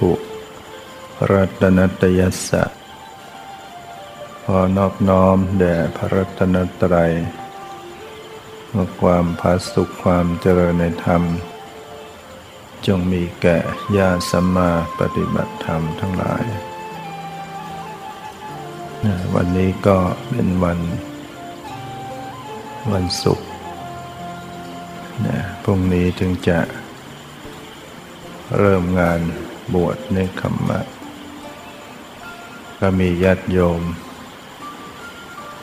ถุรัตนตยัสสะพอนอบน้อมแด่พระรัตนตรัยเมื่อความพาสุขความเจริญในธรรม จงมีแก่ญาสัมมาปฏิบัติธรรมทั้งหลาย วันนี้ก็เป็นวัน วันศุกร์พรุ่งนี้จึงจะเริ่มงาน บวชในคำมะก็มีญาติโยม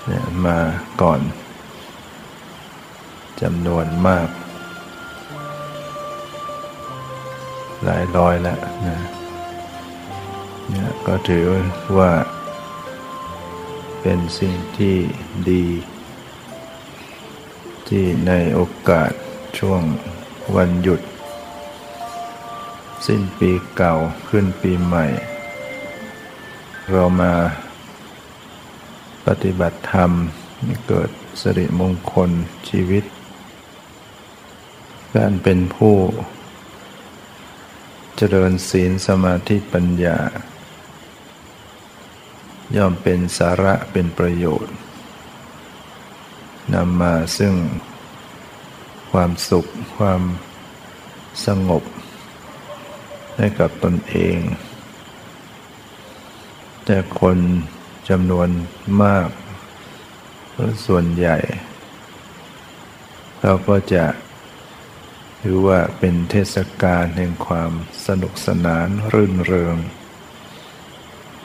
เนี่ยมาก่อนจำนวนมาก หลายร้อยแล้วนะเนี่ยก็ถือว่า เป็นสิ่งที่ดี ที่ในโอกาสช่วงวันหยุด สิ้นปีเก่าขึ้นปีใหม่ เรามาปฏิบัติธรรมเกิดสิริมงคลชีวิต การเป็นผู้ เจริญศีลสมาธิปัญญา ย่อมเป็นสาระเป็นประโยชน์นำมาซึ่งความสุขความสงบ ให้กับตนเอง แต่คนจำนวนมากส่วนใหญ่ เราก็จะถือว่าเป็นเทศกาลแห่งความสนุกสนานรื่นเริง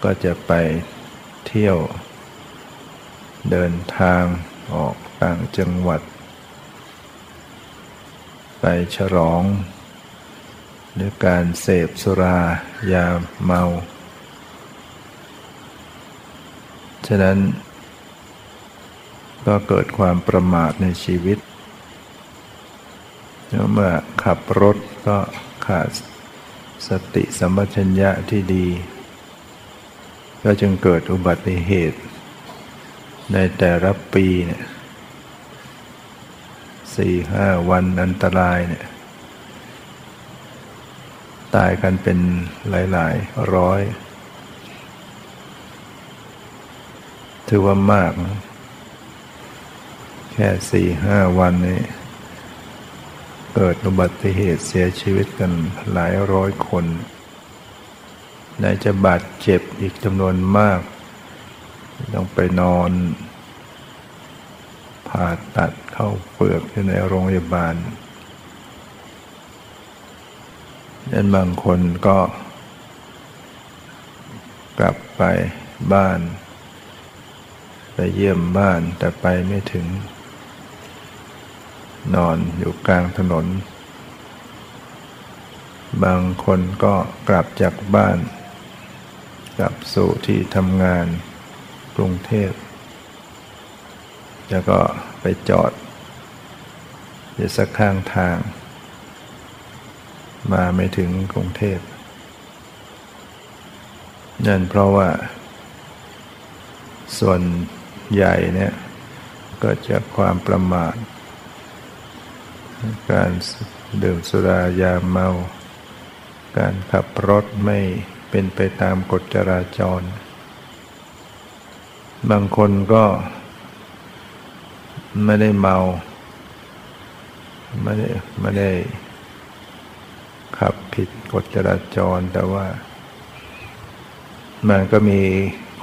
ก็จะไปเที่ยว เดินทางออกต่างจังหวัด ไปฉลอง ด้วยการเสพสุรายาเมา ฉะนั้น ก็เกิดความประมาทในชีวิตเมื่อขับรถก็ขาดสติสัมปชัญญะที่ดี ก็จึงเกิดอุบัติเหตุ ในแต่ละปีเนี่ยสี่ห้าวันอันตรายเนี่ย ตายกันเป็นหลาย ๆ ร้อย ถือว่ามาก แค่สี่ห้าวันนี้ เกิดอุบัติเหตุเสียชีวิตกันหลายร้อยคนนายจะบาดเจ็บอีกจำนวนมาก ต้องไปนอน ผ่าตัดเข้าเปลือกอยู่ในโรงพยาบาล นั้นบางคนก็กลับไปบ้าน ไปเยี่ยมบ้านแต่ไปไม่ถึง นอนอยู่กลางถนน บางคนก็กลับจากบ้าน กลับสู่ที่ทำงานกรุงเทพ แล้วก็ไปจอดอยู่สักข้างทาง มาไม่ถึงกรุงเทพนั่นเพราะว่า ส่วนใหญ่เนี่ยก็จะความประมาท การดื่มสุรายาเมา การขับรถไม่เป็นไปตามกฎจราจร บางคนก็ไม่ได้เมา ไม่ได้ไม่ได้ ผิดกฎจราจรแต่ว่า มันก็มี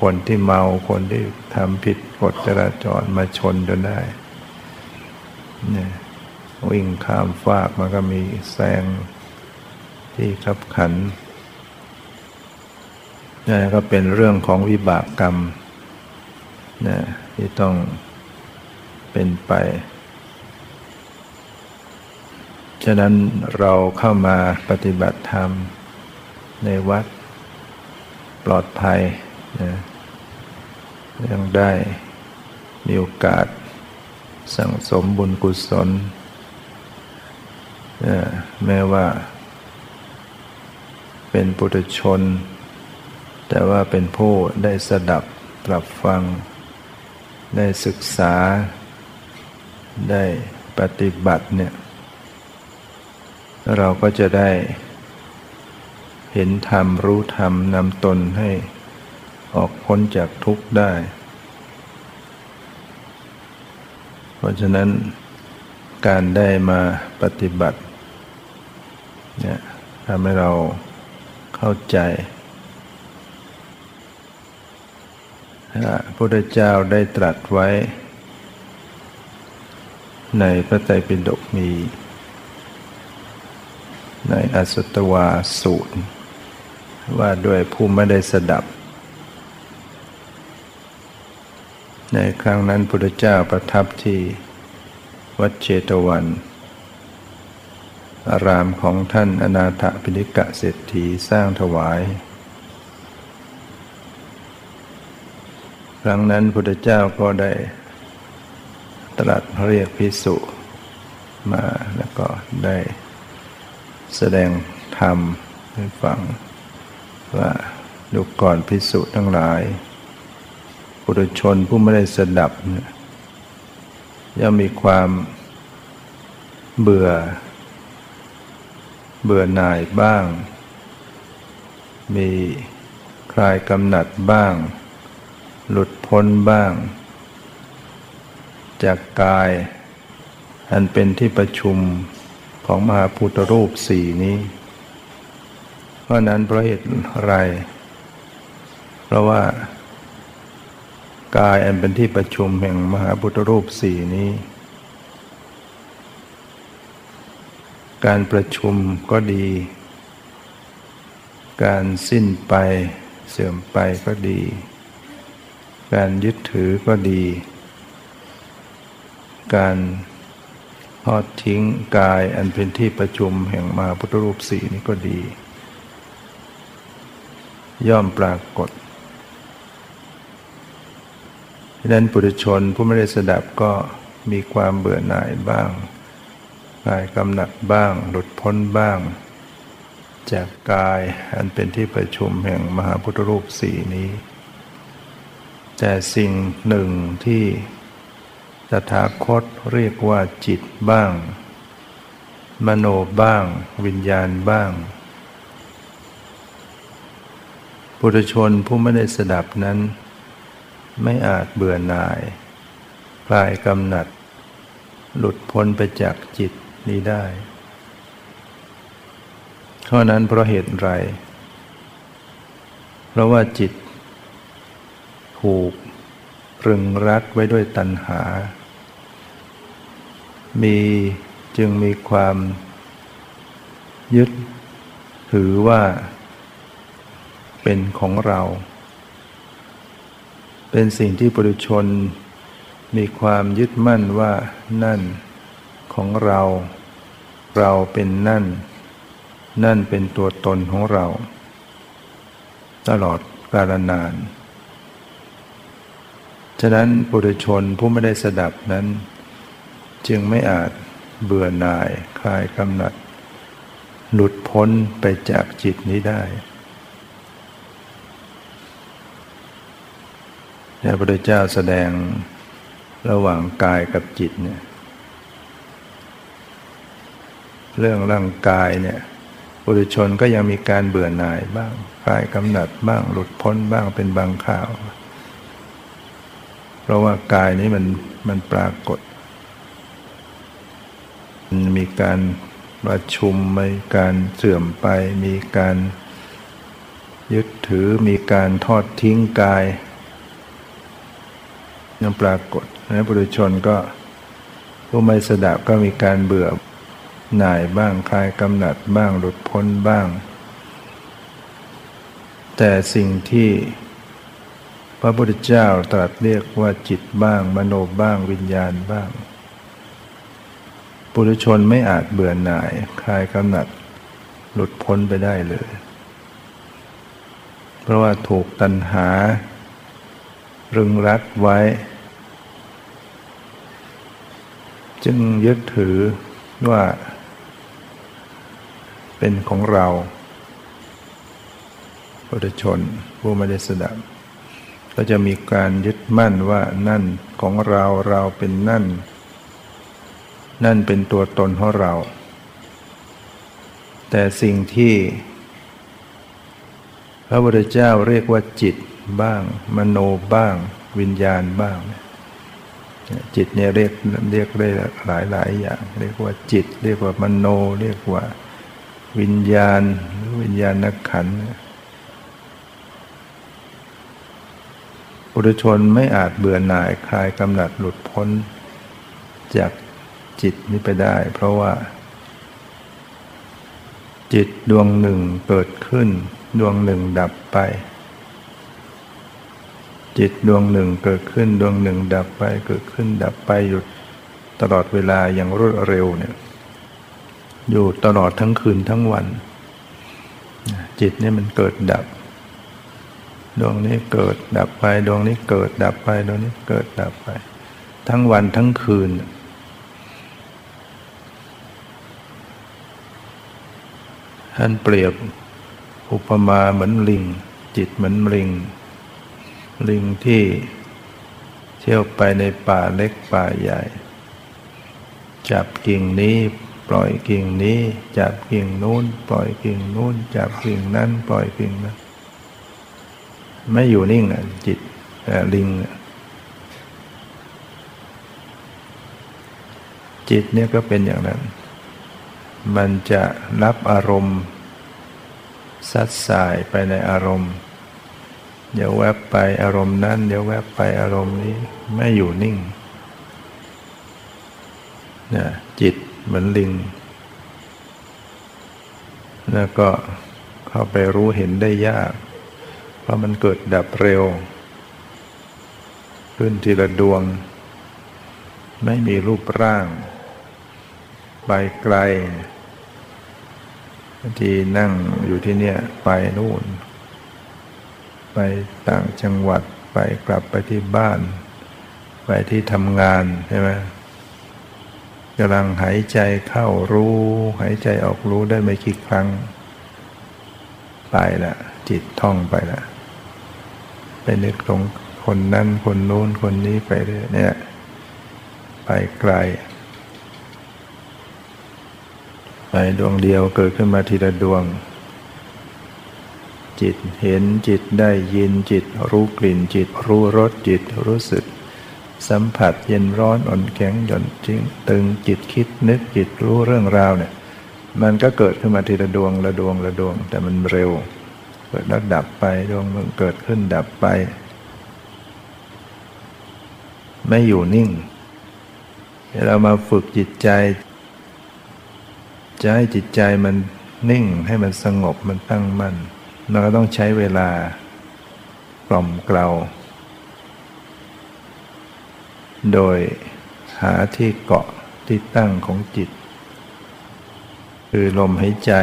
คนที่เมาคนที่ทำผิดกฎจราจรมาชนจนได้เนี่ยวิ่งข้ามฟากมันก็มีแซงที่ขับขันนี่ก็เป็นเรื่องของวิบากกรรมนะที่ต้องเป็นไป ฉะนั้นเราเข้ามาปฏิบัติธรรมในวัดปลอดภัยนะยังได้มีโอกาสสั่งสมบุญกุศลนะแม้ว่า เป็นปุถุชน แต่ว่าเป็นผู้ได้สดับปรับฟัง ได้ศึกษา ได้ปฏิบัติเนี่ย เราก็จะได้เห็นธรรมรู้ธรรมนำตนให้ออกพ้นจากทุกข์ได้ เพราะฉะนั้นการได้มาปฏิบัติเนี่ยทำให้เราเข้าใจพระพุทธเจ้าได้ตรัสไว้ ในพระไตรปิฎกมี ในอสุตวาสูตร ว่าด้วยผู้ไม่ได้สดับ ในครั้งนั้นพุทธเจ้าประทับที่วัดเชตวัน อารามของท่านอนาถปิณิกเศรษฐีสร้างถวาย ครั้งนั้นพุทธเจ้าก็ได้ตรัสเรียกพิสุมาแล้วก็ได้ แสดงธรรมให้ฟัง ว่าดูก่อนพิสุทั้งหลายปุถุชนผู้ไม่ได้สดับย่อมมีความเบื่อ เบื่อหน่ายบ้าง มีคลายกำหนัดบ้าง หลุดพ้นบ้าง จากกาย อันเป็นที่ประชุม ของมหาพุทธรูปสี่นี้ เพราะนั้นเพราะเหตุไร เพราะว่ากายอันเป็นที่ประชุมแห่งมหาพุทธรูปสี่นี้ การประชุมก็ดี การสิ้นไปเสื่อมไปก็ดี การยึดถือก็ดี การ ทอดทิ้งกายอันเป็นที่ประชุมแห่งมาพุทธรูปสีนี้ก็ดี ย่อมปรากฏดังนั้นปุถุชนผู้ไม่ได้สดับก็มีความเบื่อหน่ายบ้างกายกำหนัดบ้าง หลุดพ้นบ้าง จากกายอันเป็นที่ประชุมแห่งมหาพุทธรูปสีนี้ แต่สิ่งหนึ่งที่ ตถาคตเรียกว่าจิตบ้าง มโนบ้าง วิญญาณบ้างปุถุชนผู้ไม่ได้สดับนั้น ไม่อาจเบื่อหน่าย คลายกำหนัด หลุดพ้นไปจากจิตนี้ได้เพรานั้นเพราะเหตุไร เพราะว่าจิต ถูกรึงรัดไว้ด้วยตัณหา มีจึงมีความยึดถือว่า เป็นของเรา เป็นสิ่งที่ปุถุชน มีความยึดมั่นว่านั่นของเรา เราเป็นนั่น นั่นเป็นตัวตนของเรา ตลอดกาลนาน ฉะนั้นปุถุชนผู้ไม่ได้สดับนั้น จึงไม่อาจเบื่อหน่ายคลายกำหนัด หลุดพ้นไปจากจิตนี้ได้พระพุทธเจ้าแสดงระหว่างกายกับจิตเนี่ยเรื่องร่างกายเนี่ยปุถุชนก็ยังมีการเบื่อหน่ายบ้างคลายกำหนัดบ้างหลุดพ้นบ้างเป็นบางข่าว เพราะว่ากายนี้มันมันปรากฏ การประชุมมีการเสื่อมไป มีการยึดถือมีการทอดทิ้งกายยังปรากฏนะบุรุชนก็ผู้ไม่สดับก็มีการเบื่อหน่ายบ้างคลายกำหนัดบ้างหลุดพ้นบ้าง แต่สิ่งที่พระพุทธเจ้าตรัสเรียกว่าจิตบ้าง มโนบ้างวิญญาณบ้าง ปุถุชนไม่อาจเบื่อหน่าย คลายกำหนัด หลุดพ้นไปได้เลย เพราะว่าถูกตัณหา รึงรัดไว้ จึงยึดถือว่า เป็นของเราปุถุชนผู้ไม่ได้สดับ ก็จะมีการยึดมั่นว่านั่นของเราเราเป็นนั่น นั่นเป็นตัวตนของเรา แต่สิ่งที่ พระพุทธเจ้าเรียกว่าจิตบ้าง มโนบ้าง วิญญาณบ้าง จิตเนี่ยเรียกเรียกได้หลายหลายอย่าง เรียกว่าจิต เรียกว่ามโน เรียกว่าวิญญาณหรือวิญญาณนักขันปุถุชนไม่อาจเบื่อหน่ายคลายกำหนัดหลุดพ้นจาก จิตนี้ไปได้ เพราะว่า จิตดวงหนึ่งเกิดขึ้น ดวงหนึ่งดับไป จิตดวงหนึ่งเกิดขึ้น ดวงหนึ่งดับไป เกิดขึ้นดับไปหยุดตลอดเวลาอย่างรวดเร็วเนี่ย อยู่ตลอดทั้งคืนทั้งวัน จิตนี่มันเกิดดับ ดวงนี้เกิดดับไป ดวงนี้เกิดดับไป ดวงนี้เกิดดับไป ทั้งวันทั้งคืน ท่านเปรียบอุปมาเหมือนลิง จิตเหมือนลิง ลิงที่เที่ยวไปในป่าเล็กป่าใหญ่ จับกิ่งนี้ปล่อยกิ่งนี้ จับกิ่งนู้น ปล่อยกิ่งนู้น จับกิ่งนั้นปล่อยกิ่งนั้นไม่อยู่นิ่งอะจิตลิงจิตเนี่ยก็เป็นอย่างนั้น มันจะรับอารมณ์ซัดสายไปในอารมณ์ เดี๋ยวแวบไปอารมณ์นั้นเดี๋ยวแวบไปอารมณ์นี้ไม่อยู่นิ่งนะจิตเหมือนลิง แล้วก็เข้าไปรู้เห็นได้ยาก เพราะมันเกิดดับเร็ว ขึ้นทีละดวง ไม่มีรูปร่าง ไปไกล บางทีนั่งอยู่ที่เนี่ยไปนู่น ไปต่างจังหวัดไปกลับไปที่บ้าน ไปที่ทำงานใช่ไหมกำลังหายใจเข้ารู้ หายใจออกรู้ได้ไม่กี่ครั้ง ไปละจิตท่องไปละไปนึกตรงคนนั้นคนโน้นคนนี้ไปเรื่อยเนี่ย ไปไกล ไปดวงเดียวเกิดขึ้นมาทีละดวง จิตเห็นจิตได้ยินจิตรู้กลิ่นจิตรู้รสจิตรู้สึก สัมผัสเย็นร้อนอ่อนแข็งหย่อนจริงตึงจิตคิดนึกจิตรู้เรื่องราวเนี่ย มันก็เกิดขึ้นมาทีละดวงละดวงละดวง แต่มันเร็ว เกิดแล้วดับไปดวงมันเกิดขึ้นดับไป ไม่อยู่นิ่งเรามาฝึกจิตใจ จะให้จิตใจมันนิ่งให้มันสงบมันตั้งมั่นเราก็ต้องใช้เวลากล่อมเกลาโดยหาที่เกาะที่ตั้งของจิต คือลมหายใจ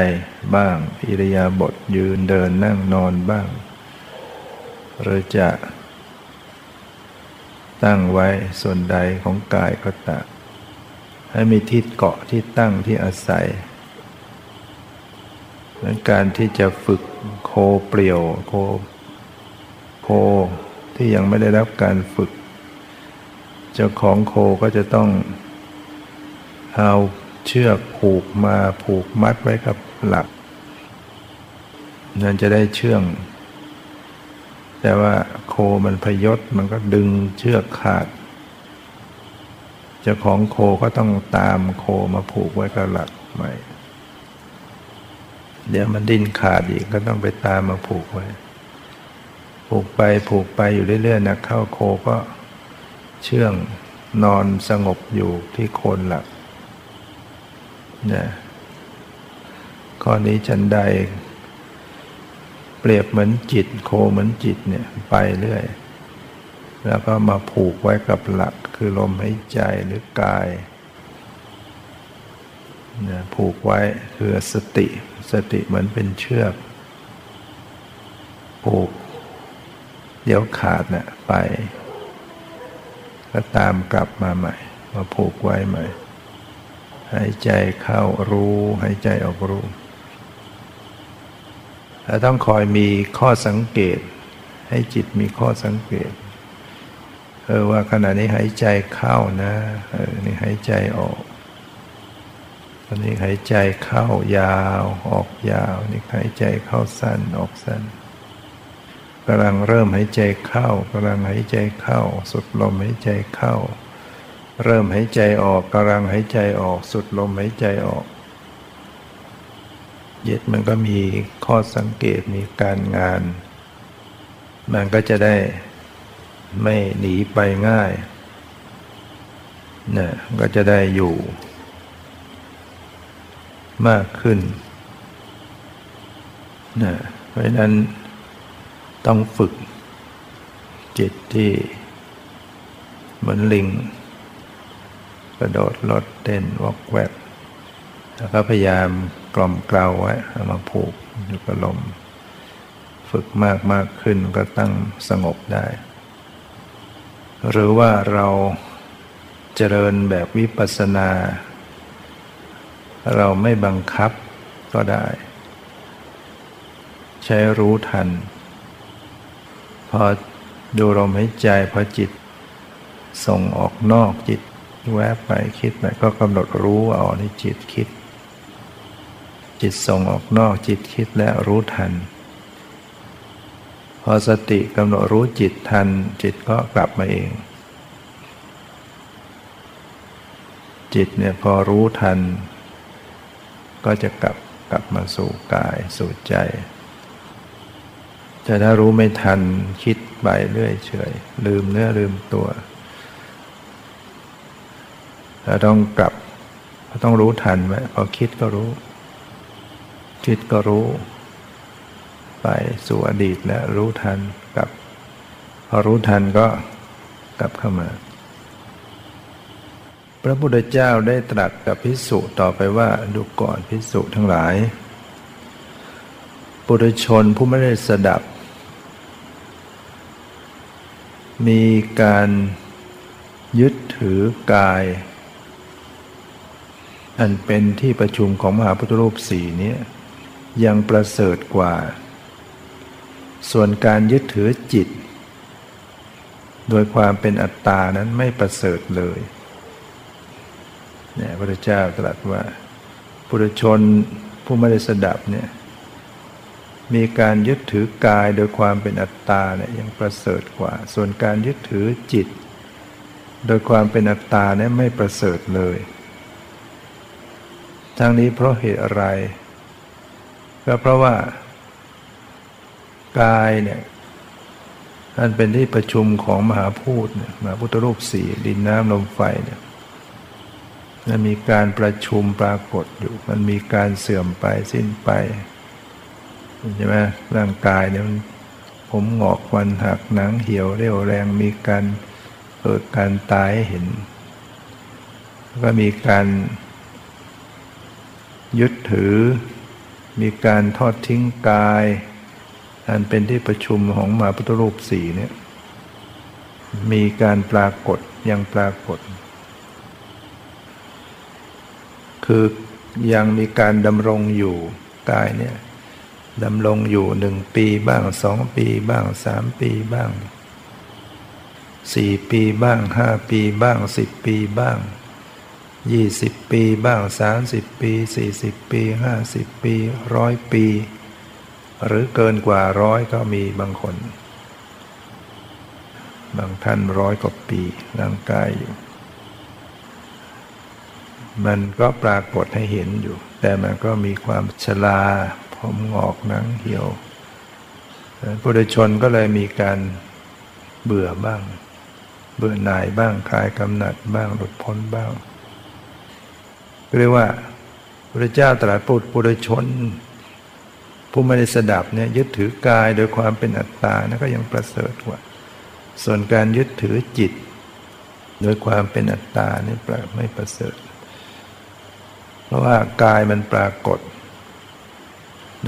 บ้าง อิริยาบถยืนเดินนั่งนอนบ้างหรือจะตั้งไว้ส่วนใดของกายก็ตาม ให้มีที่เกาะที่ตั้งที่อาศัยและการที่จะฝึกโคเปลี่ยวโคโคที่ยังไม่ได้รับการฝึก เจ้าของโคก็จะต้องเอาเชือกผูกมาผูกมัดไว้กับหลัก นั่นจะได้เชื่อง แต่ว่าโคมันพยศมันก็ดึงเชือกขาด จ้าของโคก็ต้องตามโคมาผูกไว้กับหลักใหม่ เดี๋ยวมันดิ้นขาดอีกก็ต้องไปตามมาผูกไว้ ผูกไปผูกไปอยู่เรื่อยๆนะเข้าโคก็เชื่องนอนสงบอยู่ที่โคนหลักนะข้อนี้ฉันใด เปรียบเหมือนจิต โคเหมือนจิตเนี่ยไปเรื่อย แล้วก็มาผูกไว้กับหลัก คือลมหายใจหรือกายนะผูกไว้คือสติ สติเหมือนเป็นเชือก ผูก เดี๋ยวขาดนะ่ะไป ก็ตามกลับมาใหม่ มาผูกไว้ใหม่ หายใจเข้ารู้ หายใจออกรู้แล้วต้องคอยมีข้อสังเกต ให้จิตมีข้อสังเกต เออว่าขณะนี้หายใจเข้านะเออนี่หายใจออกตอนนี้หายใจเข้ายาวออกยาว นี่หายใจเข้าสั้นออกสั้นกำลังเริ่มหายใจเข้ากำลังหายใจเข้า สุดลมหายใจเข้า เริ่มหายใจออกกำลังหายใจออก สุดลมหายใจออกยึดมันก็มีข้อสังเกตมีการงาน มันก็จะได้ ไม่หนีไปง่ายนะก็จะได้อยู่มากขึ้นนะเพราะนั้นต้องฝึกจิตที่เหมือนลิง กระโดดลดเต้นวอกแวกแล้วก็พยายามกล่อมเกลาไว้เอามาผูกอยู่กับลม ฝึกมากมากขึ้นก็ตั้งสงบได้ หรือว่าเราเจริญแบบวิปัสสนา เราไม่บังคับก็ได้ ใช้รู้ทัน พอดูลมหายใจพอจิต ส่งออกนอกจิตแวบไปคิดไปก็กำหนดรู้ว่าอ๋อนี่จิตคิด จิตส่งออกนอกจิตคิดและรู้ทัน พอสติกำหนดรู้จิตทัน จิตก็กลับมาเอง จิตเนี่ยพอรู้ทัน ก็จะกลับกลับมาสู่กายสู่ใจ แต่ถ้ารู้ไม่ทันคิดไปเรื่อยเฉยลืมเนื้อลืมตัวเราต้องกลับต้องรู้ทันไว้พอคิดก็รู้คิดก็รู้ ไปสู่อดีตแล้วรู้ทันกับพอรู้ทันก็กลับเข้ามา พระพุทธเจ้าได้ตรัสกับพิสุต่อไปว่าดูก่อนพิสุทั้งหลาย ปุถุชนผู้ไม่ได้สดับ มีการยึดถือกาย อันเป็นที่ประชุมของมหาพุทธรูปสี่นี้ยังประเสริฐกว่า ส่วนการยึดถือจิต โดยความเป็นอัตตานั้นไม่ประเสริฐเลยเนี่ยพระเจ้าตรัสว่าปุถุชนผู้ไม่ได้สดับเนี่ยมีการยึดถือกายโดยความเป็นอัตตาเนี่ยยังประเสริฐกว่า ส่วนการยึดถือจิต โดยความเป็นอัตตาเนี่ยไม่ประเสริฐเลย ทั้งนี้เพราะเหตุอะไร ก็เพราะว่า กายเนี่ยอันเป็นที่ประชุมของมหาพูดเนี่ยมหาพุทธรูปสี่ดินน้ำลมไฟเนี่ยมันมีการประชุมปรากฏอยู่ มันมีการเสื่อมไปสิ้นไปใช่ไหมร่างกายเนี่ยมันผมหงอกวันหักหนังเหี่ยวเรี่ยวแรงมีการเกิดการตายเห็นก็มีการยึดถือ มีการทอดทิ้งกาย อันเป็นที่ประชุมของมหาพุทธรูปสี่เนี่ยมีการปรากฏยังปรากฏ คือยังมีการดำรงอยู่กายเนี่ยดำรงอยู่หนึ่งปีบ้างสองปีบ้างสามปีบ้างสี่ปีบ้างห้าปีบ้างสิบปีบ้างยี่สิบปีบ้างสามสิบปีสี่สิบปีห้าสิบปีร้อยปี หรือเกินกว่าร้อยก็มีบางคน บางท่านร้อยกว่าปีร่างกายอยู่ มันก็ปรากฏให้เห็นอยู่ แต่มันก็มีความชราผมงอกหนังเหี่ยวปุถุชนก็เลยมีการเบื่อบ้าง เบื่อหน่ายบ้างคลายกำหนัดบ้างหลุดพ้นบ้างเรียกว่าพระเจ้าตรัสปุถุชน ผู้ไม่ได้สดับเนี่ยยึดถือกายโดยความเป็นอัตตานะก็ยังประเสริฐกว่า ส่วนการยึดถือจิต โดยความเป็นอัตตานี่ไม่ประเสริฐ เพราะว่ากายมันปรากฏ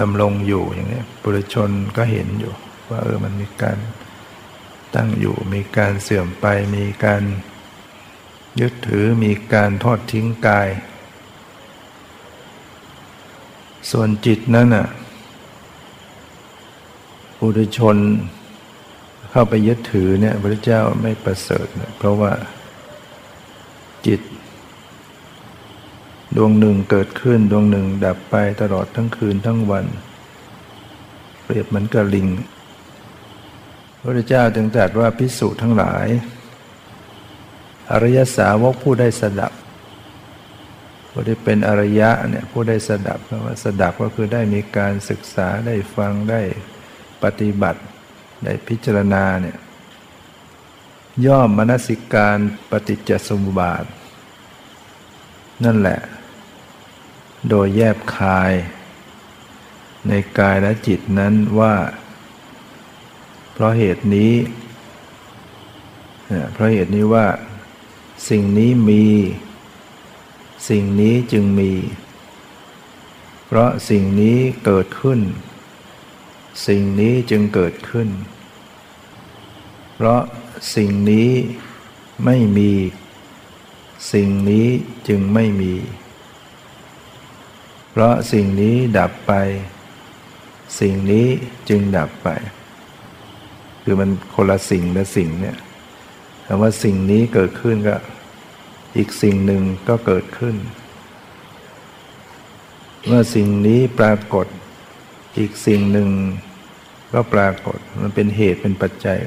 ดำรงอยู่อย่างนี้ปุถุชนก็เห็นอยู่ ว่าเออมันมีการตั้งอยู่ มีการเสื่อมไป มีการยึดถือมีการทอดทิ้งกาย ส่วนจิตนั้นน่ะ ปุถุชนเข้าไปยึดถือเนี่ยพระเจ้าไม่ประเสริฐ เพราะว่าจิต ดวงหนึ่งเกิดขึ้น ดวงหนึ่งดับไปตลอดทั้งคืนทั้งวัน เปรียบเหมือนกับลิงพุทธเจ้าจึงตรัสว่าพิสุทั้งหลาย อริยสาวกผู้ได้สดับผู้ที่เป็นอริยะเนี่ยผู้ได้สดับเพราะว่าสดับก็คือได้มีการศึกษาได้ฟังได้ ปฏิบัติได้พิจารณาเนี่ยย่อมมนสิการปฏิจจสมุปบาท นั่นแหละ โดยแยบคาย ในกายและจิตนั้นว่า เพราะเหตุนี้ เพราะเหตุนี้ว่า สิ่งนี้มี สิ่งนี้จึงมี เพราะสิ่งนี้เกิดขึ้น สิ่งนี้จึงเกิดขึ้น เพราะสิ่งนี้ไม่มี สิ่งนี้จึงไม่มี เพราะสิ่งนี้ดับไป สิ่งนี้จึงดับไป คือมันคนละสิ่งละสิ่งเนี่ยคำว่าสิ่งนี้เกิดขึ้นก็ อีกสิ่งหนึ่งก็เกิดขึ้น เมื่อสิ่งนี้ปรากฏอีกสิ่งหนึ่ง ก็ปรากฏมันเป็นเหตุเป็นปัจจัย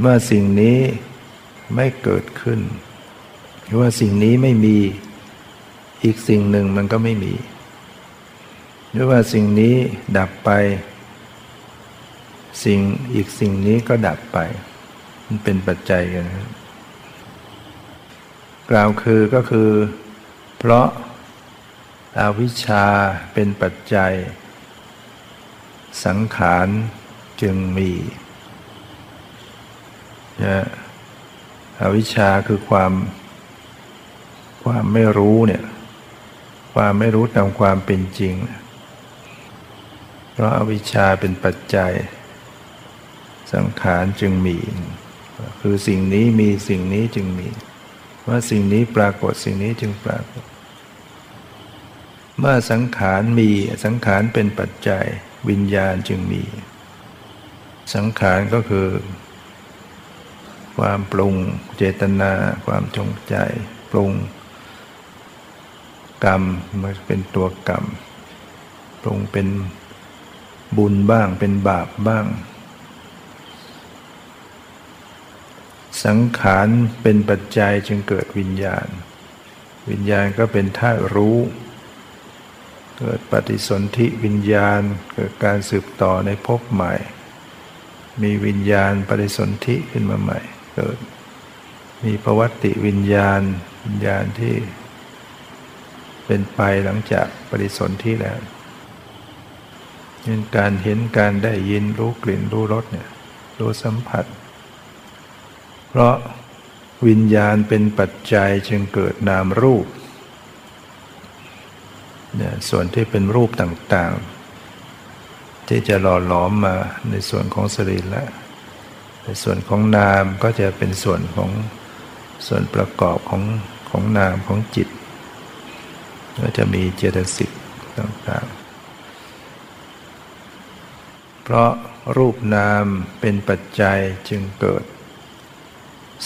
เมื่อสิ่งนี้ไม่เกิดขึ้น หรือว่าสิ่งนี้ไม่มีอีกสิ่งหนึ่งมันก็ไม่มี หรือว่าสิ่งนี้ดับไป สิ่งอีกสิ่งนี้ก็ดับไป มันเป็นปัจจัยกันครับกล่าวคือก็คือ เพราะอาวิชชาเป็นปัจจัย สังขารจึงมีนะอวิชชาคือความความไม่รู้เนี่ยความไม่รู้ตามความเป็นจริง เพราะอาวิชชาเป็นปัจจัย สังขารจึงมี คือสิ่งนี้มีสิ่งนี้จึงมี ว่าสิ่งนี้ปรากฏสิ่งนี้จึงปรากฏ เมื่อสังขารมีสังขารเป็นปัจจัย วิญญาณจึงมี สังขารก็คือ ความปรุงเจตนา ความจงใจปรุง กรรมมันเป็นตัวกรรม ปรุงเป็นบุญบ้างเป็นบาปบ้าง สังขารเป็นปัจจัยจึงเกิดวิญญาณ วิญญาณก็เป็นท่ารู้ เกิดปฏิสนธิวิญญาณ เกิดการสืบต่อในภพใหม่ มีวิญญาณปฏิสนธิขึ้นมาใหม่ เกิด มีประวัติวิญญาณ วิญญาณที่ เป็นไปหลังจากปริสนธิแล้วเช่นการเห็นการได้ยินรู้กลิ่นรู้รสเนี่ยรู้สัมผัส เพราะวิญญาณเป็นปัจจัยจึงเกิดนามรูป ส่วนที่เป็นรูปต่างๆ ที่จะหล่อหลอมมาในส่วนของสรีระแต่ส่วนของนามก็จะเป็นส่วนของส่วนประกอบของของนามของจิต ก็จะมีเจตสิกต่างๆ เพราะรูปนามเป็นปัจจัยจึงเกิด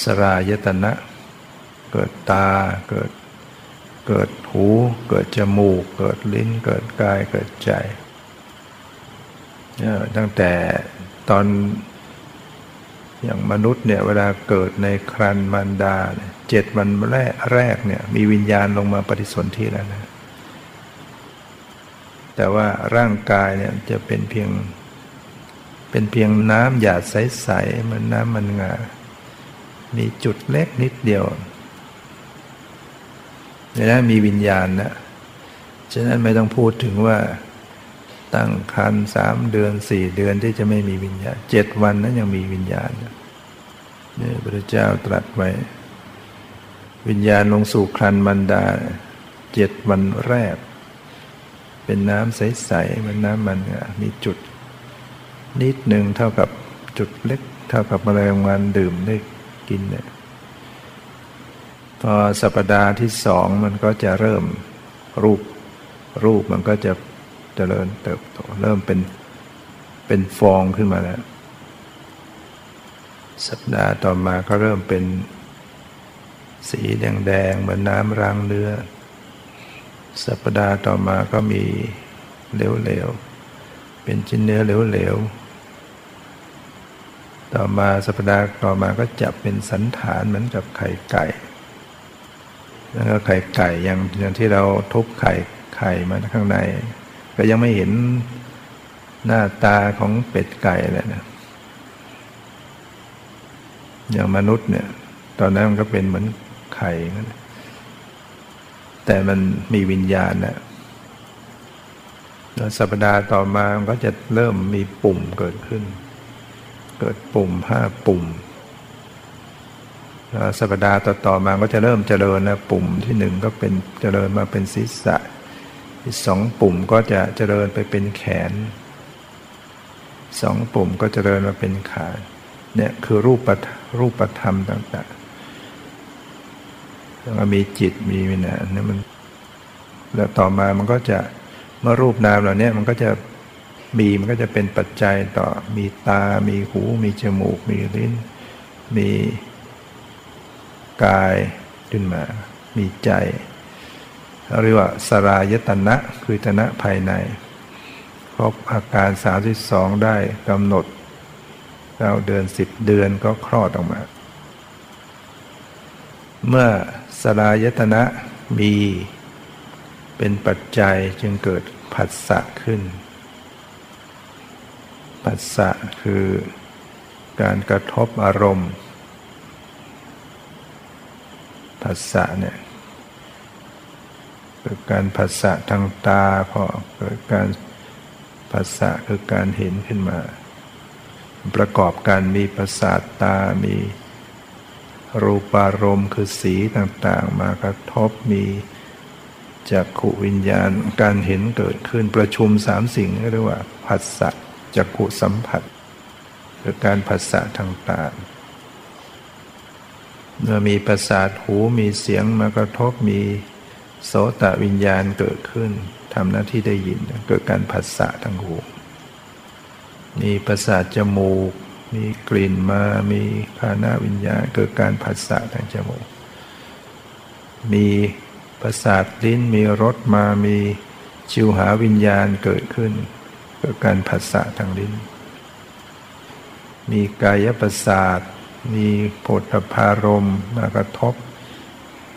สรายตนะ เกิดตาเกิด เกิดหู เกิดจมูก เกิดลิ้น เกิดกาย เกิดใจ ตั้งแต่ตอนอย่างมนุษย์เนี่ยเวลาเกิดในครันมันดาเจ็ดวันแรกแรกเนี่ยมีวิญญาณลงมาปฏิสนธิแล้วนะแต่ว่าร่างกายเนี่ยจะเป็นเพียง เป็นเพียงน้ำหยาดใสๆเหมือนน้ำมันงา มีจุดเล็กนิดเดียว นนั้นมีวิญญาณนะฉะนั้นไม่ต้องพูดถึงว่าตั้งคันสามเดือนสี่เดือนที่จะไม่มีวิญญาณเจ็ดวันนั้นยังมีวิญญาณนี่พระเจ้าตรัสไว้ วิญญาณลงสู่ครันมันดาเจ็ดวันแรก เป็นน้ำใสๆมันน้ำมันมีจุด นิดหนึ่งเท่ากับจุดเล็ก เท่ากับแมลงวันดื่มได้กินเนี่ย พอสัปดาห์ที่สองมันก็จะเริ่มรูป รูปมันก็จะเจริญเติบโตเริ่มเป็นเป็นฟองขึ้นมาแล้ว สัปดาห์ต่อมาก็เริ่มเป็นสีแดงๆเหมือนน้ำรางเรือสัปดาห์ต่อมาก็มีเหลวๆ เป็นชิ้นเนื้อเหลวๆ ต่อมาสัปดาห์ต่อมาก็จับเป็นสันฐานเหมือนกับไข่ไก่ แล้วก็ไข่ไก่อย่างอย่างที่เราทุบไข่ไข่มาข้างใน ก็ยังไม่เห็นหน้าตาของเป็ดไก่เลยนะอย่างมนุษย์เนี่ย ตอนนั้นมันก็เป็นเหมือนไข่นั่นแต่มันมีวิญญาณนะแล้วสัปดาห์ต่อมามันก็จะเริ่มมีปุ่มเกิดขึ้น เกิดปุ่มห้าปุ่ม สัปดาห์ต่อๆมาก็จะเริ่มเจริญนะปุ่มที่หนึ่งก็เป็นเจริญมาเป็นศีรษะอีกสองปุ่มก็จะเจริญไปเป็นแขนสองปุ่มก็เจริญมาเป็นขาเนี่ยคือรูปรูปธรรมต่างๆแล้วมีจิตมีวิญญาณนี่มันแล้วต่อมามันก็จะเมื่อรูปนามเหล่านี้มันก็จะมีมันก็จะเป็นปัจจัยต่อมีตา มีหู มีจมูก มีลิ้น มี กายขึ้นมา มีใจเรียกว่าสรายตนะคือตนะภายในครบอาการสามสิบสองได้กำหนดเก้าเดือนสิบเดือนก็คลอดออกมา เมื่อสลายตนะมีเป็นปัจจัยจึงเกิดผัสสะขึ้น ผัสสะคือการกระทบอารมณ์ ผัสสะเนี่ยเกิดการผัสสะทางตาพอเกิดการผัสสะคือการเห็นขึ้นมา ประกอบกันมีประสาทตา มีรูปารมณ์คือสีต่างๆ มากระทบมีจักขุวิญญาณการเห็นเกิดขึ้นประชุมสามสิ่งเรียกว่าผัสสะจักขุสัมผัสคือการผัสสะทางตา เมื่อมีประสาทหูมีเสียงมากระทบมีโสตวิญญาณเกิดขึ้นทำหน้าที่ได้ยินเกิดการผัสสะทางหู มีประสาทจมูก มีกลิ่นมา มีภานาวิญญาณเกิดการผัสสะทางจมูก มีประสาทลิ้นมีรสมา มีชิวหาวิญญาณเกิดขึ้น เกิดการผัสสะทางลิ้น มีกายประสาท มีโผฏฐารมมากระทบ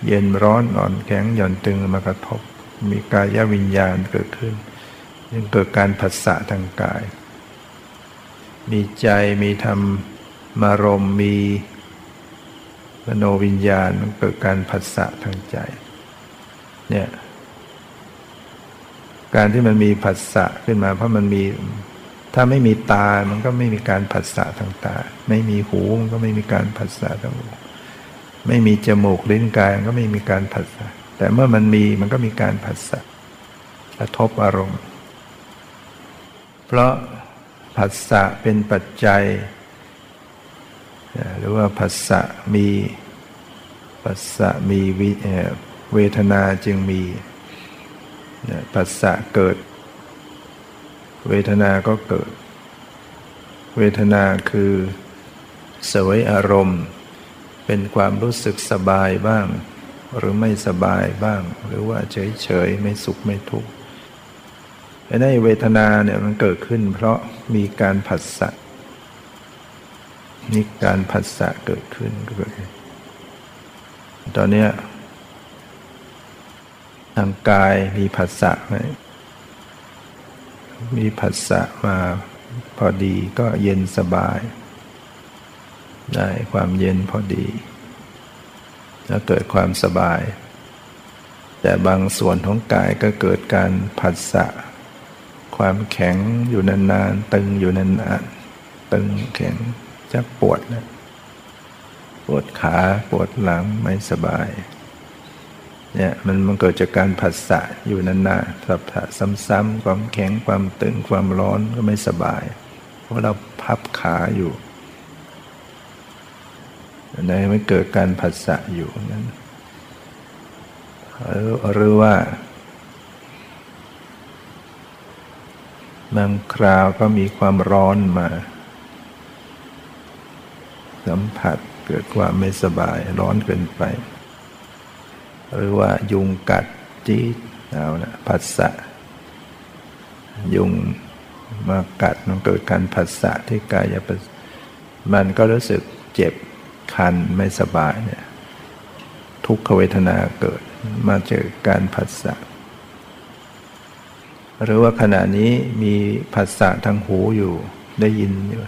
เย็นร้อนอ่อนแข็งหย่อนตึงมากระทบ มีกายวิญญาณเกิดขึ้นยังเกิดการผัสสะทางกาย มีใจมีธรรมมารมมีมโนวิญญาณเกิดการผัสสะทางใจเนี่ยการที่มันมีผัสสะขึ้นมาเพราะมันมี ถ้าไม่มีตา มันก็ไม่มีการผัสสะทางตา ไม่มีหู มันก็ไม่มีการผัสสะทางหู ไม่มีจมูกลิ้นกาย มันก็ไม่มีการผัสสะ แต่เมื่อมันมี มันก็มีการผัสสะกระทบอารมณ์ เพราะผัสสะเป็นปัจจัย หรือว่าผัสสะมีผัสสะมีเวทนาจึงมีผัสสะเกิด เวทนาก็เกิด เวทนาคือสวยอารมณ์ เป็นความรู้สึกสบายบ้าง หรือไม่สบายบ้าง หรือว่าเฉยเฉยไม่สุขไม่ทุกข์ไอ้ในเวทนาเนี่ยมันเกิดขึ้น เพราะมีการผัสสะมีการผัสสะเกิดขึ้นเกิดตอนเนี้ยทางกายมีผัสสะไหม มีผัสสะมาพอดีก็เย็นสบาย ได้ความเย็นพอดีแล้วเกิดความสบาย แต่บางส่วนของกายก็เกิดการผัสสะความแข็งอยู่นานๆตึงอยู่นานๆตึงแข็งจะปวดนะปวดขาปวดหลังไม่สบาย เนี่ยมันมันเกิดจากการผัสสะอยู่นานๆสับถะซ้ำๆความแข็งความตึงความร้อนก็ไม่สบาย เพราะเราพับขาอยู่ในไม่เกิดการผัสสะอยู่นั้นหรือว่าบางคราวก็มีความร้อนมา สัมผัสเกิดความไม่สบายร้อนเกินไป หรือว่ายุงกัดจี๊ดเอานะผัสสะยุงมากัดมันเกิดการผัสสะที่กายมันก็รู้สึกเจ็บคันไม่สบายเนี่ยทุกขเวทนาเกิดมาเจอการผัสสะหรือว่าขณะนี้มีผัสสะทางหูอยู่ได้ยินอยู่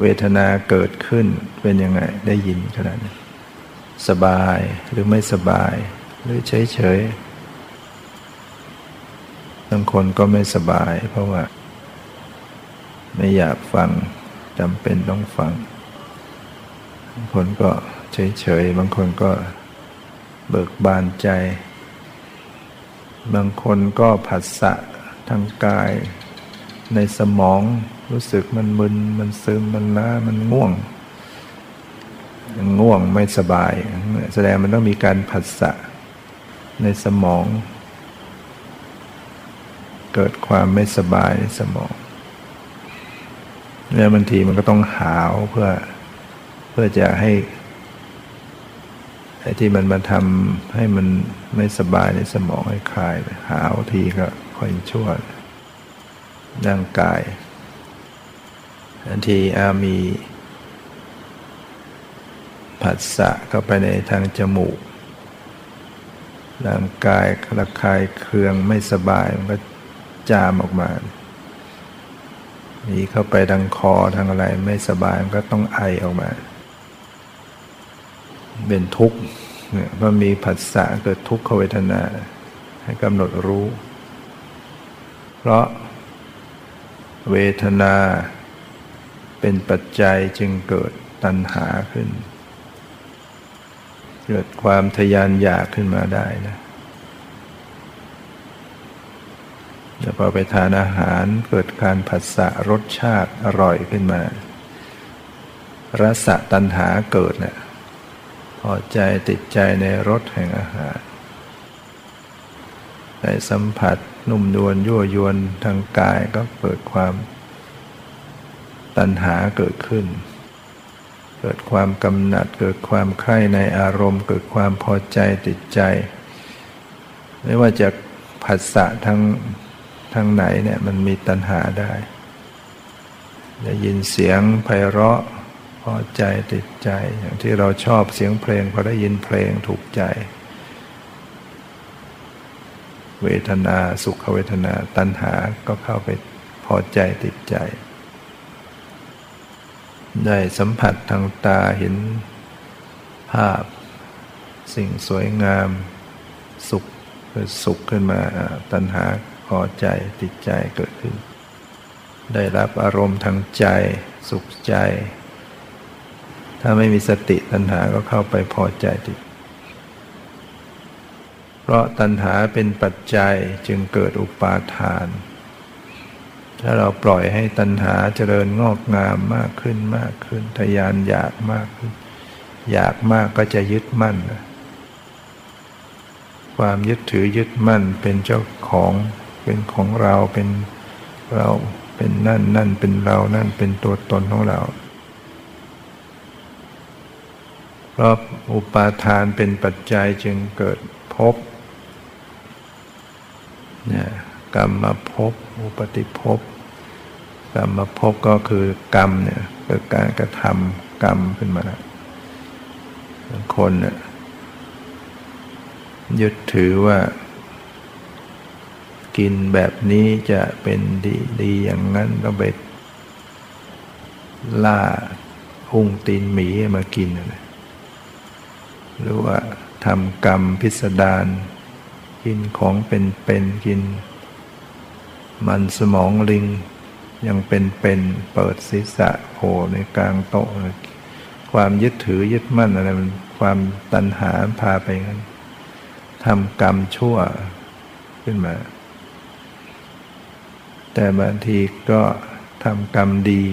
เวทนาเกิดขึ้นเป็นยังไงได้ยินขนาดนี้ สบายหรือไม่สบาย หรือเฉยเฉยบางคนก็ไม่สบาย เพราะว่า ไม่อยากฟังจำเป็นต้องฟัง บางคนก็เฉยเฉยบางคนก็เบิกบานใจ บางคนก็ผัสสะทางกาย ในสมองรู้สึกมันมึน มันซึมมันล้ามันง่วง ง่วงไม่สบาย แสดงมันต้องมีการผัสสะในสมอง เกิดความไม่สบายในสมองแล้วบางทีมันก็ต้องหาวเพื่อเพื่อจะให้ไอ้ที่มันมาทำให้มันไม่สบายในสมองให้คลายหาวทีก็ค่อยชั่วร่างกายบางทีอามี ผัสสะเข้าไปในทางจมูกร่างกายระคายเคืองไม่สบายมันก็จามออกมามีเข้าไปทางคอทางอะไรไม่สบายมันก็ต้องไอออกมา เป็นทุกข์เนี่ยพอมีผัสสะเกิดทุกขเวทนา ให้กำหนดรู้ เพราะเวทนาเป็นปัจจัยจึงเกิดตัณหาขึ้น เกิดความทยานอยากขึ้นมาได้นะจะพอไปทานอาหารเกิดการผัสสะรสชาติอร่อยขึ้นมารสะตัณหาเกิดเนะี่ยพอใจติดใจในรสแห่งอาหารในสัมผัสนุ่มนวลยั่วยวนทางกายก็เกิดความตัณหาเกิดขึ้น เกิดความกำหนัด เกิดความใคร่ในอารมณ์ เกิดความพอใจติดใจ ไม่ว่าจะผัสสะทางทางไหนเนี่ยมันมีตัณหาได้ได้ยินเสียงไพเราะพอใจติดใจ อย่างที่เราชอบเสียงเพลงพอได้ยินเพลงถูกใจ เวทนาสุขเวทนาตัณหาก็เข้าไปพอใจติดใจ ได้สัมผัสทางตาเห็นภาพ สิ่งสวยงาม สุขเกิดสุขขึ้นมาตัณหาพอใจติดใจเกิดขึ้น ได้รับอารมณ์ทางใจ สุขใจ ถ้าไม่มีสติตัณหาก็เข้าไปพอใจติด เพราะตัณหาเป็นปัจจัยจึงเกิดอุปาทาน ถ้าเราปล่อยให้ตัณหาเจริญงอกงามมากขึ้นมากขึ้น ทยานอยากมากขึ้น อยากมากก็จะยึดมั่น ความยึดถือยึดมั่นเป็นเจ้าของเป็นของเราเป็นเราเป็นนั่นนั่นเป็นเรานั่นเป็นตัวตนของเราเพราะอุปาทานเป็นปัจจัยจึงเกิดภพเนี่ยกรรมมาภพอุปติภพ กรรมภพก็คือกรรมเนี่ยเกิดการกระทำกรรมขึ้นมาแล้วคนเนี่ยยึดถือว่า กินแบบนี้จะเป็นดีดีอย่างนั้นก็ไปล่าหุ่งตีนหมีมากินนะหรือว่าทำกรรมพิสดารกินของเป็นเป็นกิน มันสมองลิง ยังเป็นเป็นเปิดศีรษะโผล่ในกลางโต๊ะ ความยึดถือยึดมั่นอะไรมันความตัณหาพาไปงั้นทำกรรมชั่วขึ้นมา แต่บางทีก็ทำกรรมดี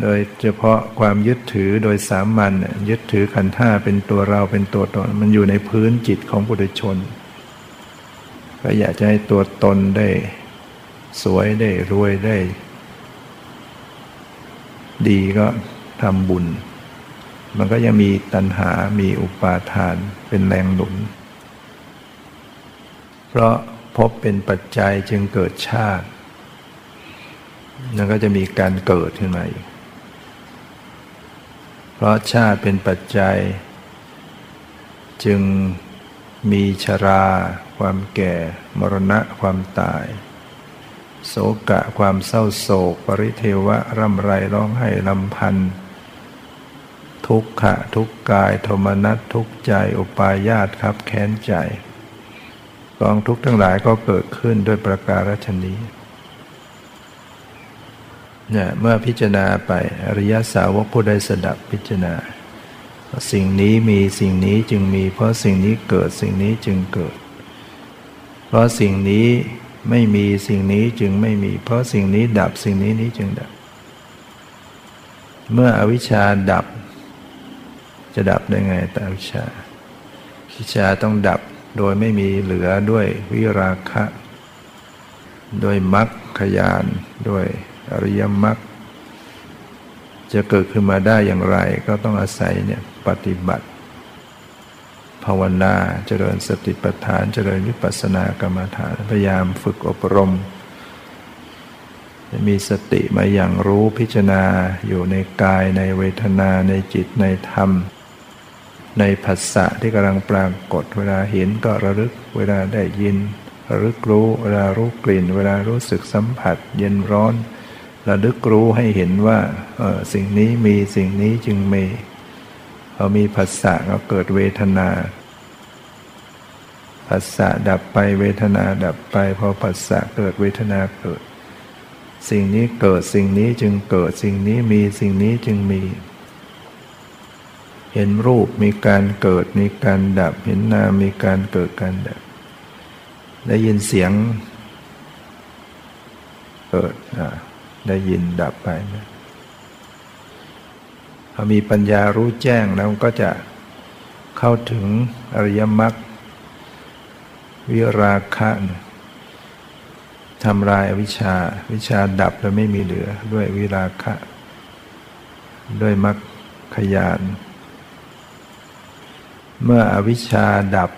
โดยเฉพาะความยึดถือโดยสามัญยึดถือขันธ์าเป็นตัวเราเป็นตัวตนมันอยู่ในพื้นจิตของบุตรชน ก็อยากจะให้ตัวตนได้ สวยได้รวยได้ ดีก็ทำบุญ มันก็ยังมีตัณหา มีอุปาทานเป็นแรงหนุน เพราะพบเป็นปัจจัยจึงเกิดชาตินั่นก็จะมีการเกิดขึ้นมาอีก เพราะชาติเป็นปัจจัย จึงมีชรา ความแก่ มรณะ ความตาย โศกะความเศร้าโศก ปริเทวะร่ำไรร้องไห้ลำพันธ์ทุกขะทุกกายโทมนัสทุกใจอุปาญาตครับแค้นใจ กองทุกทั้งหลายก็เกิดขึ้นด้วยประการฉนี้เนี่ยเมื่อพิจารณาไปอริยสาวกผู้ได้สดับพิจารณา สิ่งนี้มีสิ่งนี้จึงมี เพราะสิ่งนี้เกิดสิ่งนี้จึงเกิด เพราะสิ่งนี้ ไม่มีสิ่งนี้จึงไม่มี เพราะสิ่งนี้ดับสิ่งนี้นี้จึงดับ เมื่ออวิชชาดับ จะดับได้ไงแต่อวิชาวิชาต้องดับโดยไม่มีเหลือด้วยวิราคะ ด้วยมรรคขยาน ด้วยอริยมรรคจะเกิดขึ้นมาได้อย่างไร ก็ต้องอาศัยเนี่ยปฏิบัติ ภาวนา เจริญสติปัฏฐาน เจริญวิปัสสนากรรมฐาน พยายามฝึกอบรม จะมีสติมาอย่างรู้พิจารณาอยู่ในกายในเวทนาในจิตในธรรม ในภาษะที่กำลังปรากฏเวลาเห็นก็ระลึกเวลาได้ยินระลึกรู้เวลารู้กลิ่น เวลารู้สึกสัมผัส เย็นร้อนระลึกรู้ให้เห็นว่าสิ่งนี้มีสิ่งนี้จึงมี พอมีภาษะก็เกิดเวทนาภาษะดับไปเวทนาดับไปพอภาษะเกิดเวทนาเกิด สิ่งนี้เกิดสิ่งนี้จึงเกิดสิ่งนี้มีสิ่งนี้จึงมี เห็นรูปมีการเกิดมีการดับ เห็นนามมีการเกิดการดับได้ยินเสียง เกิดได้ยินดับไปนะ พอมีปัญญารู้แจ้งแล้วก็จะเข้าถึงอริยมรรควิราคะทำลายวิชาวิชาดับแล้วไม่มีเหลือด้วยวิราคะ ด้วยมรรคขยาน เมื่ออวิชชาดับ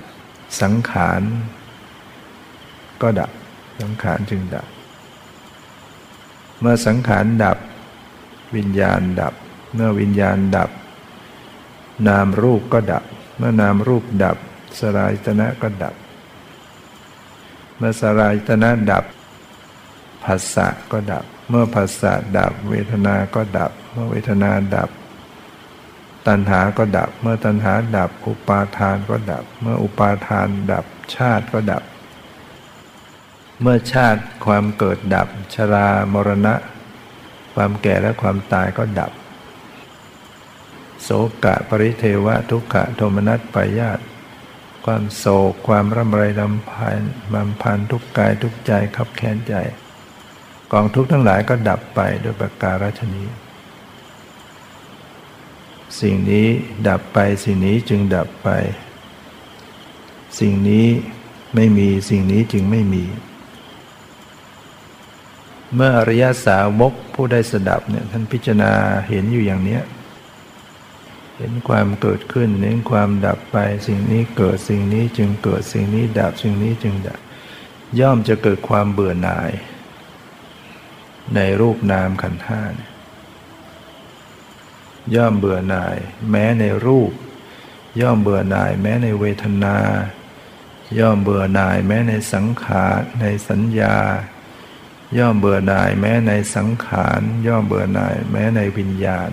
สังขารก็ดับสังขารจึงดับ เมื่อสังขารดับวิญญาณดับ เมื่อวิญญาณดับ นามรูปก็ดับ เมื่อนามรูปดับ สลายตนะก็ดับ เมื่อสลายตนะดับภาษะก็ดับ เมื่อภาษะดับ เวทนาก็ดับ เมื่อเวทนาดับ ตัณหาก็ดับ เมื่อตัณหาดับ อุปาทานก็ดับ เมื่ออุปาทานดับ ชาติก็ดับ เมื่อชาติความเกิดดับ ชรามรณะ ความแก่และความตายก็ดับ โศกะปริเทวะทุกขะโทมนัสปายาตความโศกความร่ำไรลำพันลำพันทุกกายทุกใจขับแค้นใจ กองทุกทั้งหลายก็ดับไปโดยประการฉนี้ สิ่งนี้ดับไปสิ่งนี้จึงดับไป สิ่งนี้ไม่มีสิ่งนี้จึงไม่มี เมื่ออริยสาวกผู้ได้สดับเนี่ยท่านพิจารณาเห็นอยู่อย่างเนี้ย เห็นความเกิดขึ้นเห็นความดับไป สิ่งนี้เกิดสิ่งนี้จึงเกิดสิ่งนี้ดับสิ่งนี้จึงดับ ย่อมจะเกิดความเบื่อหน่าย ในรูปนามขันธ์ห้าเนี่ยย่อมเบื่อหน่าย แม้ในรูป ย่อมเบื่อหน่าย แม้ในเวทนา ย่อมเบื่อหน่าย แม้ในสังขารในสัญญา ย่อมเบื่อหน่าย แม้ในสังขาร ย่อมเบื่อหน่าย แม้ในวิญญาณ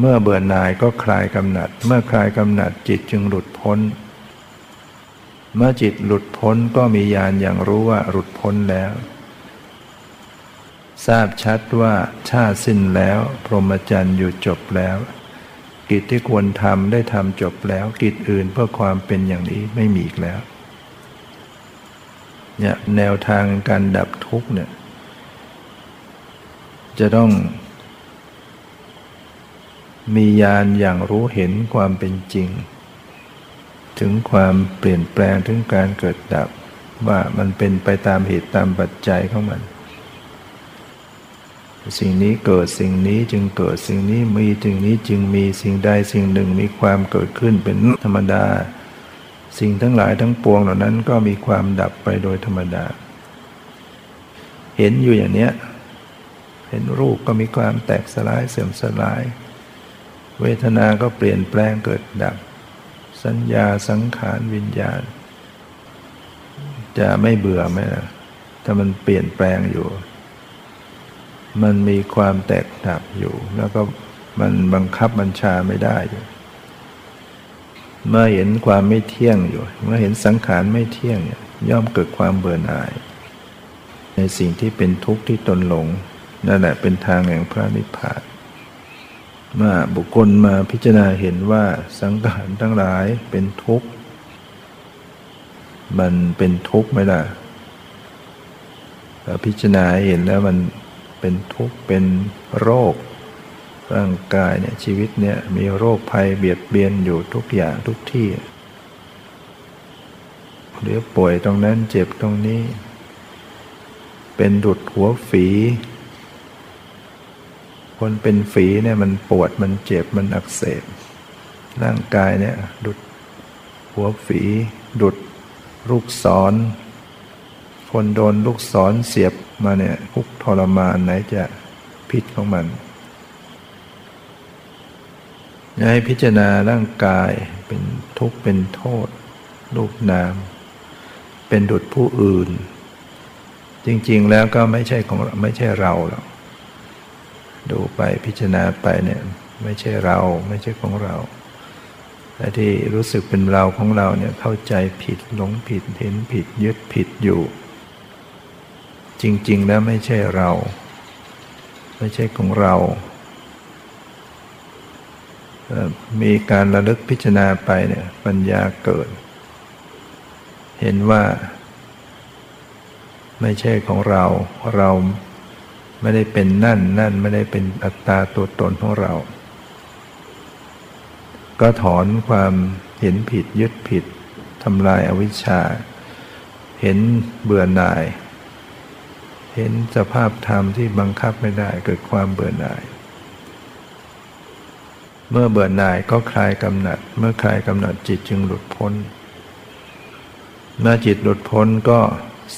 เมื่อเบื่อหน่ายก็คลายกำหนัด เมื่อคลายกำหนัดจิตจึงหลุดพ้น เมื่อจิตหลุดพ้นก็มีญาณอย่างรู้ว่าหลุดพ้นแล้ว ทราบชัดว่าชาติสิ้นแล้ว พรหมจรรย์อยู่จบแล้ว กิจที่ควรทำได้ทำจบแล้ว กิจอื่นเพื่อความเป็นอย่างนี้ไม่มีอีกแล้วเนี่ยแนวทางการดับทุกข์เนี่ยจะต้อง มีญาณอย่างรู้เห็นความเป็นจริง ถึงความเปลี่ยนแปลงถึงการเกิดดับ ว่ามันเป็นไปตามเหตุตามปัจจัยของมัน สิ่งนี้เกิดสิ่งนี้จึงเกิดสิ่งนี้มีสิ่งนี้จึงมีสิ่งใดสิ่งหนึ่งมีความเกิดขึ้นเป็นธรรมดา สิ่งทั้งหลายทั้งปวงเหล่านั้นก็มีความดับไปโดยธรรมดา เห็นอยู่อย่างเนี้ยเห็นรูปก็มีความแตกสลายเสื่อมสลาย เวทนาก็เปลี่ยนแปลงเกิดดับ สัญญาสังขารวิญญาณ จะไม่เบื่อไหมนะถ้ามันเปลี่ยนแปลงอยู่ มันมีความแตกดับอยู่ แล้วก็มันบังคับบัญชาไม่ได้อยู่ เมื่อเห็นความไม่เที่ยงอยู่ เมื่อเห็นสังขารไม่เที่ยงเนี่ยย่อมเกิดความเบื่อหน่าย ในสิ่งที่เป็นทุกข์ที่ตนหลงนั่นแหละเป็นทางแห่งพระนิพพาน เมื่อบุคคลมาพิจารณาเห็นว่าสังขารทั้งหลายเป็นทุกข์ มันเป็นทุกข์ไหมล่ะพิจารณาเห็นแล้วมันเป็นทุกข์เป็นโรค ร่างกายเนี่ยชีวิตเนี่ยมีโรคภัยเบียดเบียนอยู่ทุกอย่างทุกที่หรือป่วยตรงนั้นเจ็บตรงนี้ เป็นดุดหัวฝี คนเป็นฝีเนี่ยมันปวดมันเจ็บมันอักเสบ ร่างกายเนี่ยดุดหัวฝี ดุดลูกศร คนโดนลูกศรเสียบมาเนี่ยทุกทรมานไหนจะพิษของมันให้พิจารณาร่างกายเป็นทุกข์เป็นโทษ รูปนาม เป็นดุจผู้อื่น จริงๆแล้วก็ไม่ใช่ของไม่ใช่เราหรอก ดูไปพิจารณาไปเนี่ยไม่ใช่เราไม่ใช่ของเราแต่ที่รู้สึกเป็นเราของเราเนี่ยเข้าใจผิดหลงผิดเห็นผิดยึดผิดอยู่ จริง ๆ แล้วไม่ใช่เรา ไม่ใช่ของเรา มีการระลึกพิจารณาไปเนี่ยปัญญาเกิด เห็นว่า ไม่ใช่ของเราเรา ไม่ได้เป็นนั่นนั่นไม่ได้เป็นอัตตาตัวตนของเรา ก็ถอนความเห็นผิดยึดผิดทำลายอาวิชชา เห็นเบื่อหน่าย เห็นสภาพธรรมที่บังคับไม่ได้เกิดความเบื่อหน่าย เมื่อเบื่อหน่ายก็คลายกำหนัด เมื่อคลายกำหนัดจิตจึงหลุดพ้น เมื่อจิตหลุดพ้นก็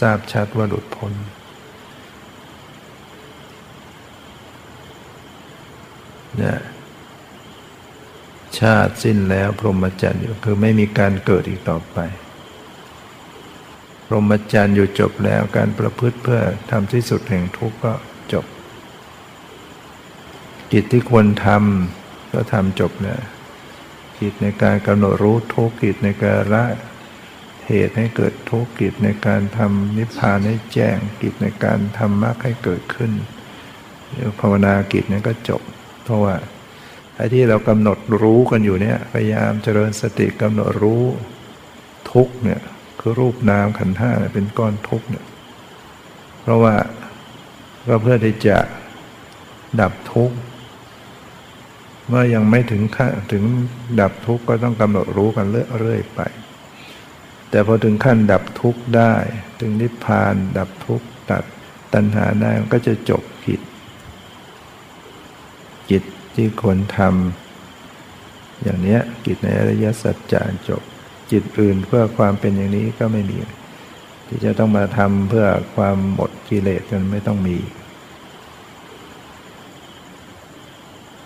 ทราบชัดว่าหลุดพ้น นี่ยชาติสิ้นแล้วพรหมจรรย์อยู่คือไม่มีการเกิดอีกต่อไป พรหมจรรย์อยู่จบแล้วการประพฤติเพื่อทำที่สุดแห่งทุกข์ก็จบ กิจที่ควรทำก็ทำจบเนี่ยกิจในการกำหนดรู้ทุกกิจในการละเหตุให้เกิดทุกกิจในการทำนิพพานให้แจ้งกิจในการทำมรรคให้เกิดขึ้นภาวนากิจนี้ก็จบ เพราะว่าไอ้ที่เรากำหนดรู้กันอยู่เนี่ย พยายามเจริญสติกำหนดรู้ทุกเนี่ย คือรูปนามขันธ์ห้าเป็นก้อนทุกเนี่ย เพราะว่าก็เพื่อที่จะดับทุกข์เมื่อยังไม่ถึงขั้นถึงดับทุกข์ก็ต้องกำหนดรู้กันเรื่อยไป แต่พอถึงขั้นดับทุกข์ได้ ถึงนิพพานดับทุกข์ตัดตัณหาได้มันก็จะจบ กิจกิจที่ควรทำอย่างเนี้ยกิจในอริยสัจจะจบ จิตอื่นเพื่อความเป็นอย่างนี้ก็ไม่มี ที่จะต้องมาทำเพื่อความหมดกิเลสกันไม่ต้องมี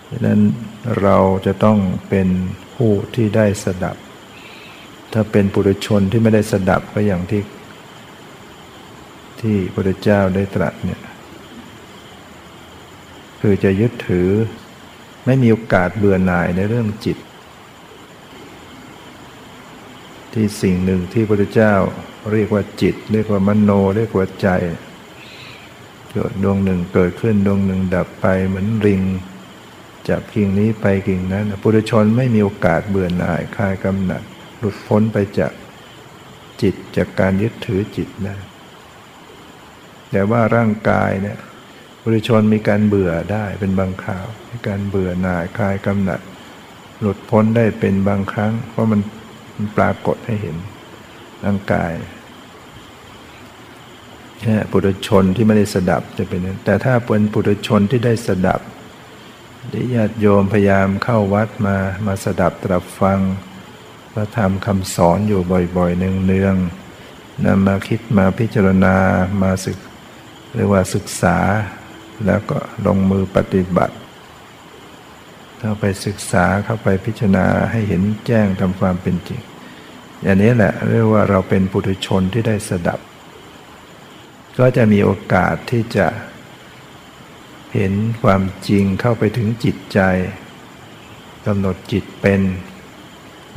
ดังนั้นเราจะต้องเป็นผู้ที่ได้สดับ ถ้าเป็นปุถุชนที่ไม่ได้สดับก็อย่างที่ที่พระเจ้าได้ตรัสเนี่ย คือจะยึดถือ ไม่มีโอกาสเบื่อหน่ายในเรื่องจิต ที่สิ่งหนึ่งที่พระเจ้าเรียกว่าจิต เรียกว่ามโนเรียกว่าใจเกิดดวงหนึ่งเกิดขึ้นดวงหนึ่งดับไปเหมือนริงจากกิ่งนี้ไปกิ่งนั้นปุถุชนไม่มีโอกาสเบื่อหน่ายคลายกำหนัด หลุดพ้นไปจากจิตจากการยึดถือจิตได้แต่ว่าร่างกายเนี่ย ปุถุชนมีการเบื่อได้เป็นบางคราว มีการเบื่อหน่ายคลายกำหนัด หลุดพ้นได้เป็นบางครั้ง เพราะมันมันปรากฏให้เห็นร่างกายเนี่ยปุถุชนที่ไม่ได้สดับจะเป็นนั้นแต่ถ้าเป็นปุถุชนที่ได้สดับที่ญาติโยมพยายามเข้าวัดมามาสดับตรับฟังพระธรรมคำสอนอยู่บ่อยๆ เนืองๆนำมาคิดมาพิจารณามาศึกเรียกว่าศึกษา แล้วก็ลงมือปฏิบัติ เข้าไปศึกษาเข้าไปพิจารณาให้เห็นแจ้งทำความเป็นจริง อย่างนี้แหละเรียกว่าเราเป็นปุถุชนที่ได้สดับ ก็จะมีโอกาสที่จะเห็นความจริงเข้าไปถึงจิตใจกำหนดจิตเป็น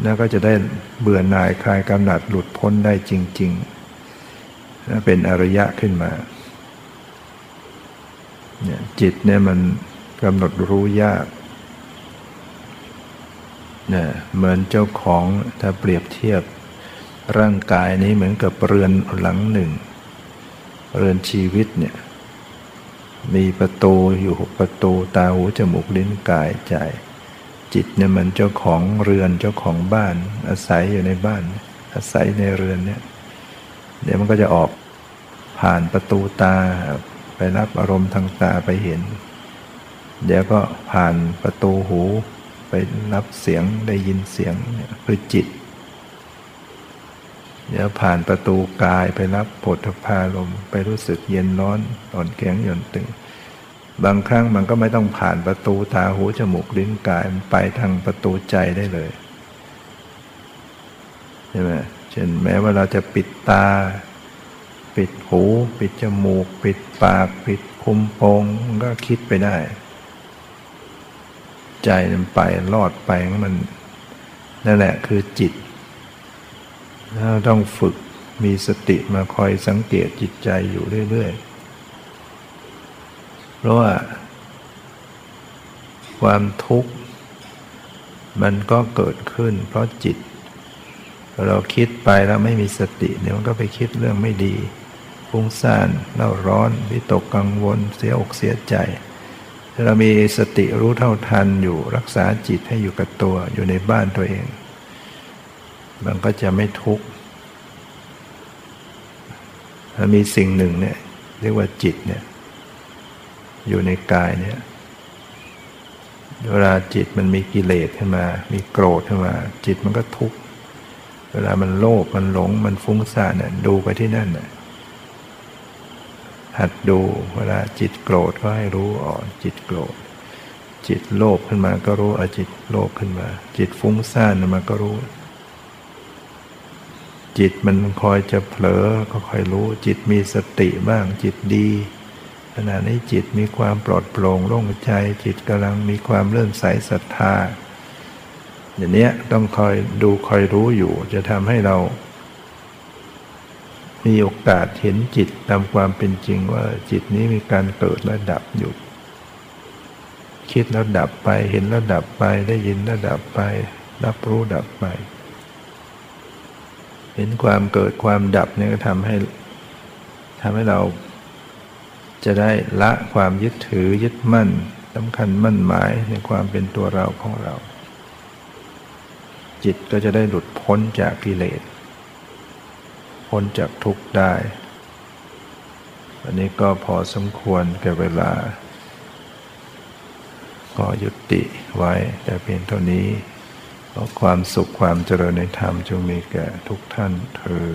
แล้วก็จะได้เบื่อหน่ายคลายกำหนัดหลุดพ้นได้จริงๆเป็นอริยะขึ้นมา เนี่ยจิตเนี่ยมันกำหนดรู้ยากเนี่ยเหมือนเจ้าของถ้าเปรียบเทียบร่างกายนี้เหมือนกับเรือนหลังหนึ่ง เรือนชีวิตเนี่ยมีประตูอยู่หกประตูตาหูจมูกลิ้นกายใจ จิตเนี่ยมันเจ้าของเรือนเจ้าของบ้าน อาศัยอยู่ในบ้าน อาศัยในเรือนเนี่ยเดี๋ยวมันก็จะออกผ่านประตูตา ไปรับอารมณ์ทางตาไปเห็น เดี๋ยวก็ผ่านประตูหูไปรับเสียงได้ยินเสียงเนี่ยคือจิต เดี๋ยวผ่านประตูกายไปรับผลพาลมไปรู้สึกเย็นร้อนอ่อนแข็งหย่อนตึง บางครั้งมันก็ไม่ต้องผ่านประตูตาหูจมูกลิ้นกายมันไปทางประตูใจได้เลยใช่ไหมเช่นแม้ว่าเราจะปิดตา ปิดหู ปิดจมูก ปิดปาก ปิดคุมโปงก็คิดไปได้ ใจมันไปรอดไปมันนั่นแหละคือจิตเราต้องฝึกมีสติมาคอยสังเกตจิตใจอยู่เรื่อยๆ เพราะว่า ความทุกข์ มันก็เกิดขึ้น เพราะจิต เราคิดไปแล้วไม่มีสติเดี๋ยมันก็ไปคิดเรื่องไม่ดี ฟุ้งซ่านเล่าร้อนวิตกกังวลเสียอกเสียใจถ้าเรามีสติรู้เท่าทันอยู่รักษาจิตให้อยู่กับตัวอยู่ในบ้านตัวเอง มันก็จะไม่ทุกข์ถ้ามีสิ่งหนึ่งเนี่ยเรียกว่าจิตเนี่ยอยู่ในกายเนี่ยเวลาจิตมันมีกิเลสขึ้นมา มีโกรธขึ้นมา จิตมันก็ทุกข์ เวลามันโลภ มันหลง มันฟุ้งซ่านเนี่ยดูไปที่นั่นน่ะ หัดดูเวลาจิตโกรธก็ให้รู้อ่อนจิตโกรธ จิตโลภขึ้นมาก็รู้อาจิตโลภขึ้นมา จิตฟุ้งซ่านมาก็รู้ จิตมันคอยจะเผลอก็คอยรู้ จิตมีสติบ้าง จิตดี ขณะนี้จิตมีความปลอดโปร่งโล่งใจ จิตกำลังมีความเลื่อมใสศรัทธาอย่างนี้ต้องคอยดูคอยรู้อยู่จะทำให้เรา มีโอกาสเห็นจิตตามความเป็นจริงว่าจิตนี้มีการเกิดและดับอยู่ คิดแล้วดับไปเห็นแล้วดับไปได้ยินแล้วดับไป รับรู้ดับไป เห็นความเกิดความดับเนี่ยก็ทำให้ทำให้เราจะได้ละความยึดถือยึดมั่นสำคัญมั่นหมายในความเป็นตัวเราของเรา จิตก็จะได้หลุดพ้นจากกิเลส พ้นจากทุกข์ได้อันนี้ก็พอสมควรแก่เวลา ก็ยุติไว้แต่เพียงเท่านี้ขอความสุขความเจริญในธรรมจงมีแก่ทุกท่านเธอ